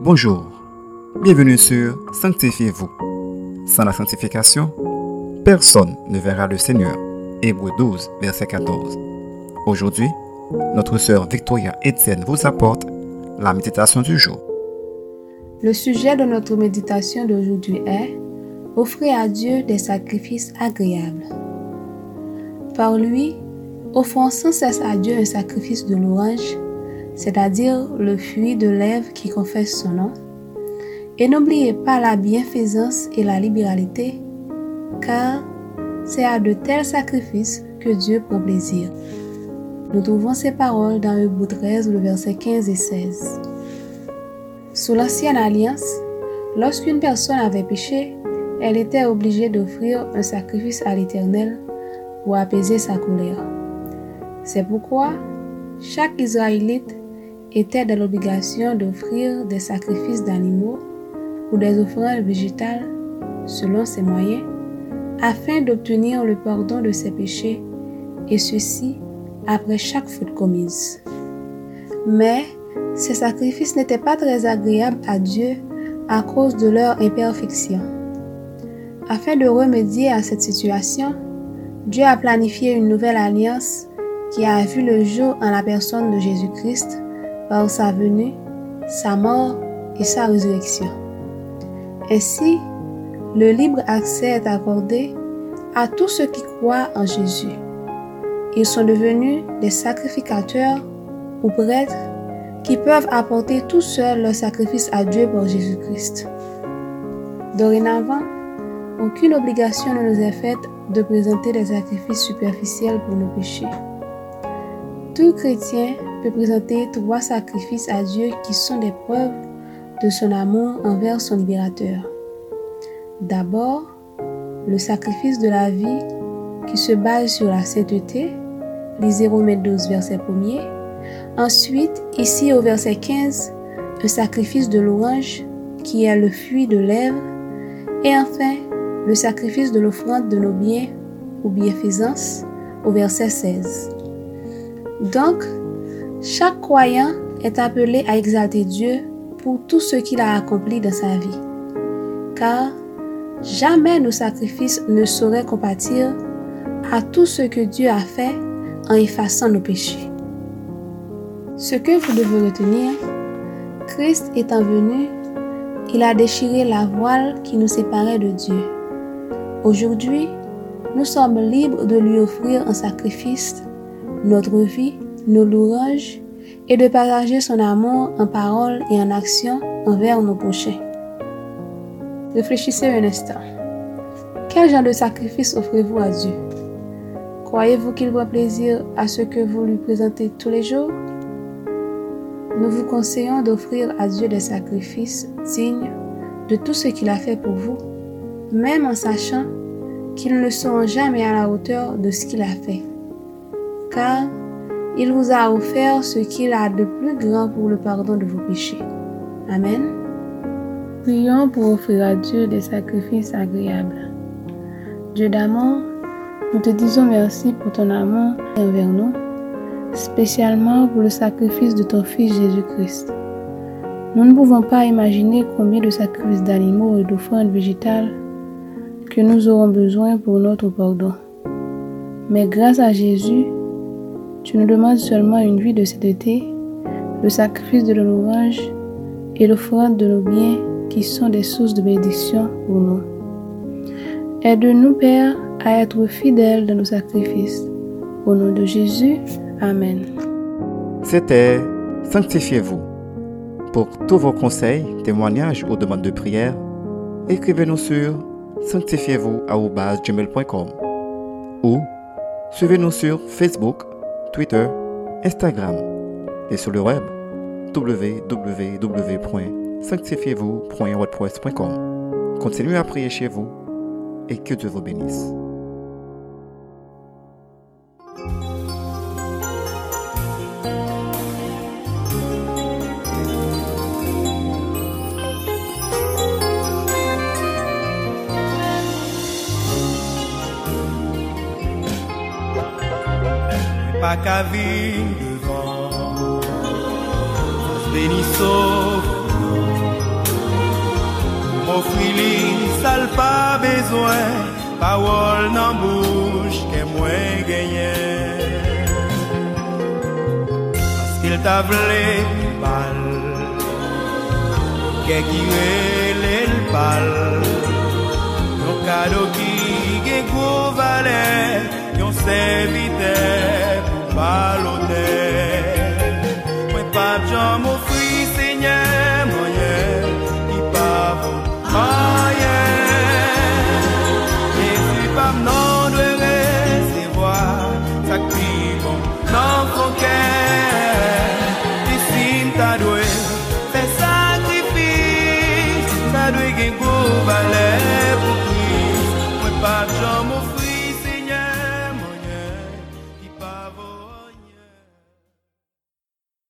Bonjour, bienvenue sur Sanctifiez-vous. Sans la sanctification, personne ne verra le Seigneur. Hébreu 12, verset 14. Aujourd'hui, notre sœur Victoria Etienne vous apporte la méditation du jour. Le sujet de notre méditation d'aujourd'hui est Offrir à Dieu des sacrifices agréables. Par lui, offrons sans cesse à Dieu un sacrifice de louange, c'est-à-dire le fruit de lèvres qui confesse son nom. Et n'oubliez pas la bienfaisance et la libéralité, car c'est à de tels sacrifices que Dieu prend plaisir. Nous trouvons ces paroles dans Hébreu 13, le verset 15 et 16. Sous l'ancienne alliance, lorsqu'une personne avait péché, elle était obligée d'offrir un sacrifice à l'Éternel pour apaiser sa colère. C'est pourquoi chaque Israélite était dans l'obligation d'offrir des sacrifices d'animaux ou des offrandes végétales selon ses moyens afin d'obtenir le pardon de ses péchés et ceci après chaque faute commise. Mais ces sacrifices n'étaient pas très agréables à Dieu à cause de leur imperfection. Afin de remédier à cette situation, Dieu a planifié une nouvelle alliance qui a vu le jour en la personne de Jésus-Christ par sa venue, sa mort et sa résurrection. Ainsi, le libre accès est accordé à tous ceux qui croient en Jésus. Ils sont devenus des sacrificateurs ou prêtres qui peuvent apporter tout seuls leur sacrifice à Dieu pour Jésus-Christ. Dorénavant, aucune obligation ne nous est faite de présenter des sacrifices superficiels pour nos péchés. Tout chrétien peut présenter trois sacrifices à Dieu qui sont des preuves de son amour envers son libérateur. D'abord, le sacrifice de la vie qui se base sur la sainteté, lisez Romains 12, verset 1er. Ensuite, ici au verset 15, un sacrifice de l'orange qui est le fruit de lèvres. Et enfin, le sacrifice de l'offrande de nos biens ou bienfaisance au verset 16. Donc, chaque croyant est appelé à exalter Dieu pour tout ce qu'il a accompli dans sa vie. Car jamais nos sacrifices ne sauraient compatir à tout ce que Dieu a fait en effaçant nos péchés. Ce que vous devez retenir, Christ étant venu, il a déchiré la voile qui nous séparait de Dieu. Aujourd'hui, nous sommes libres de lui offrir un sacrifice notre vie, nos louanges et de partager son amour en parole et en action envers nos prochains. Réfléchissez un instant. Quel genre de sacrifice offrez-vous à Dieu? Croyez-vous qu'il voit plaisir à ce que vous lui présentez tous les jours? Nous vous conseillons d'offrir à Dieu des sacrifices dignes de tout ce qu'il a fait pour vous, même en sachant qu'ils ne seront jamais à la hauteur de ce qu'il a fait car il vous a offert ce qu'il a de plus grand pour le pardon de vos péchés. Amen. Prions pour offrir à Dieu des sacrifices agréables. Dieu d'amour, nous te disons merci pour ton amour envers nous, spécialement pour le sacrifice de ton Fils Jésus-Christ. Nous ne pouvons pas imaginer combien de sacrifices d'animaux et d'offrandes végétales que nous aurons besoin pour notre pardon. Mais grâce à Jésus, tu nous demandes seulement une vie de sainteté, le sacrifice de l'ouvrage et l'offrande de nos biens qui sont des sources de bénédiction pour nous. Aide-nous, Père, à être fidèles dans nos sacrifices. Au nom de Jésus, Amen. C'était Sanctifiez-vous. Pour tous vos conseils, témoignages ou demandes de prière, écrivez-nous sur sanctifiez-vous.com ou suivez-nous sur Facebook Twitter, Instagram et sur le web www.sanctifiez-vous.wordpress.com. Continuez à prier chez vous et que Dieu vous bénisse. Qu'à vivre devant. Béni sauve m'offri li, sal pas besoin, parole dans bouche que moi gagné. Parce qu'il t'a voulu mal, que qui le pal, nos qui valet, yon serviteur Celui qui couvre les pour Christ, prépare-moi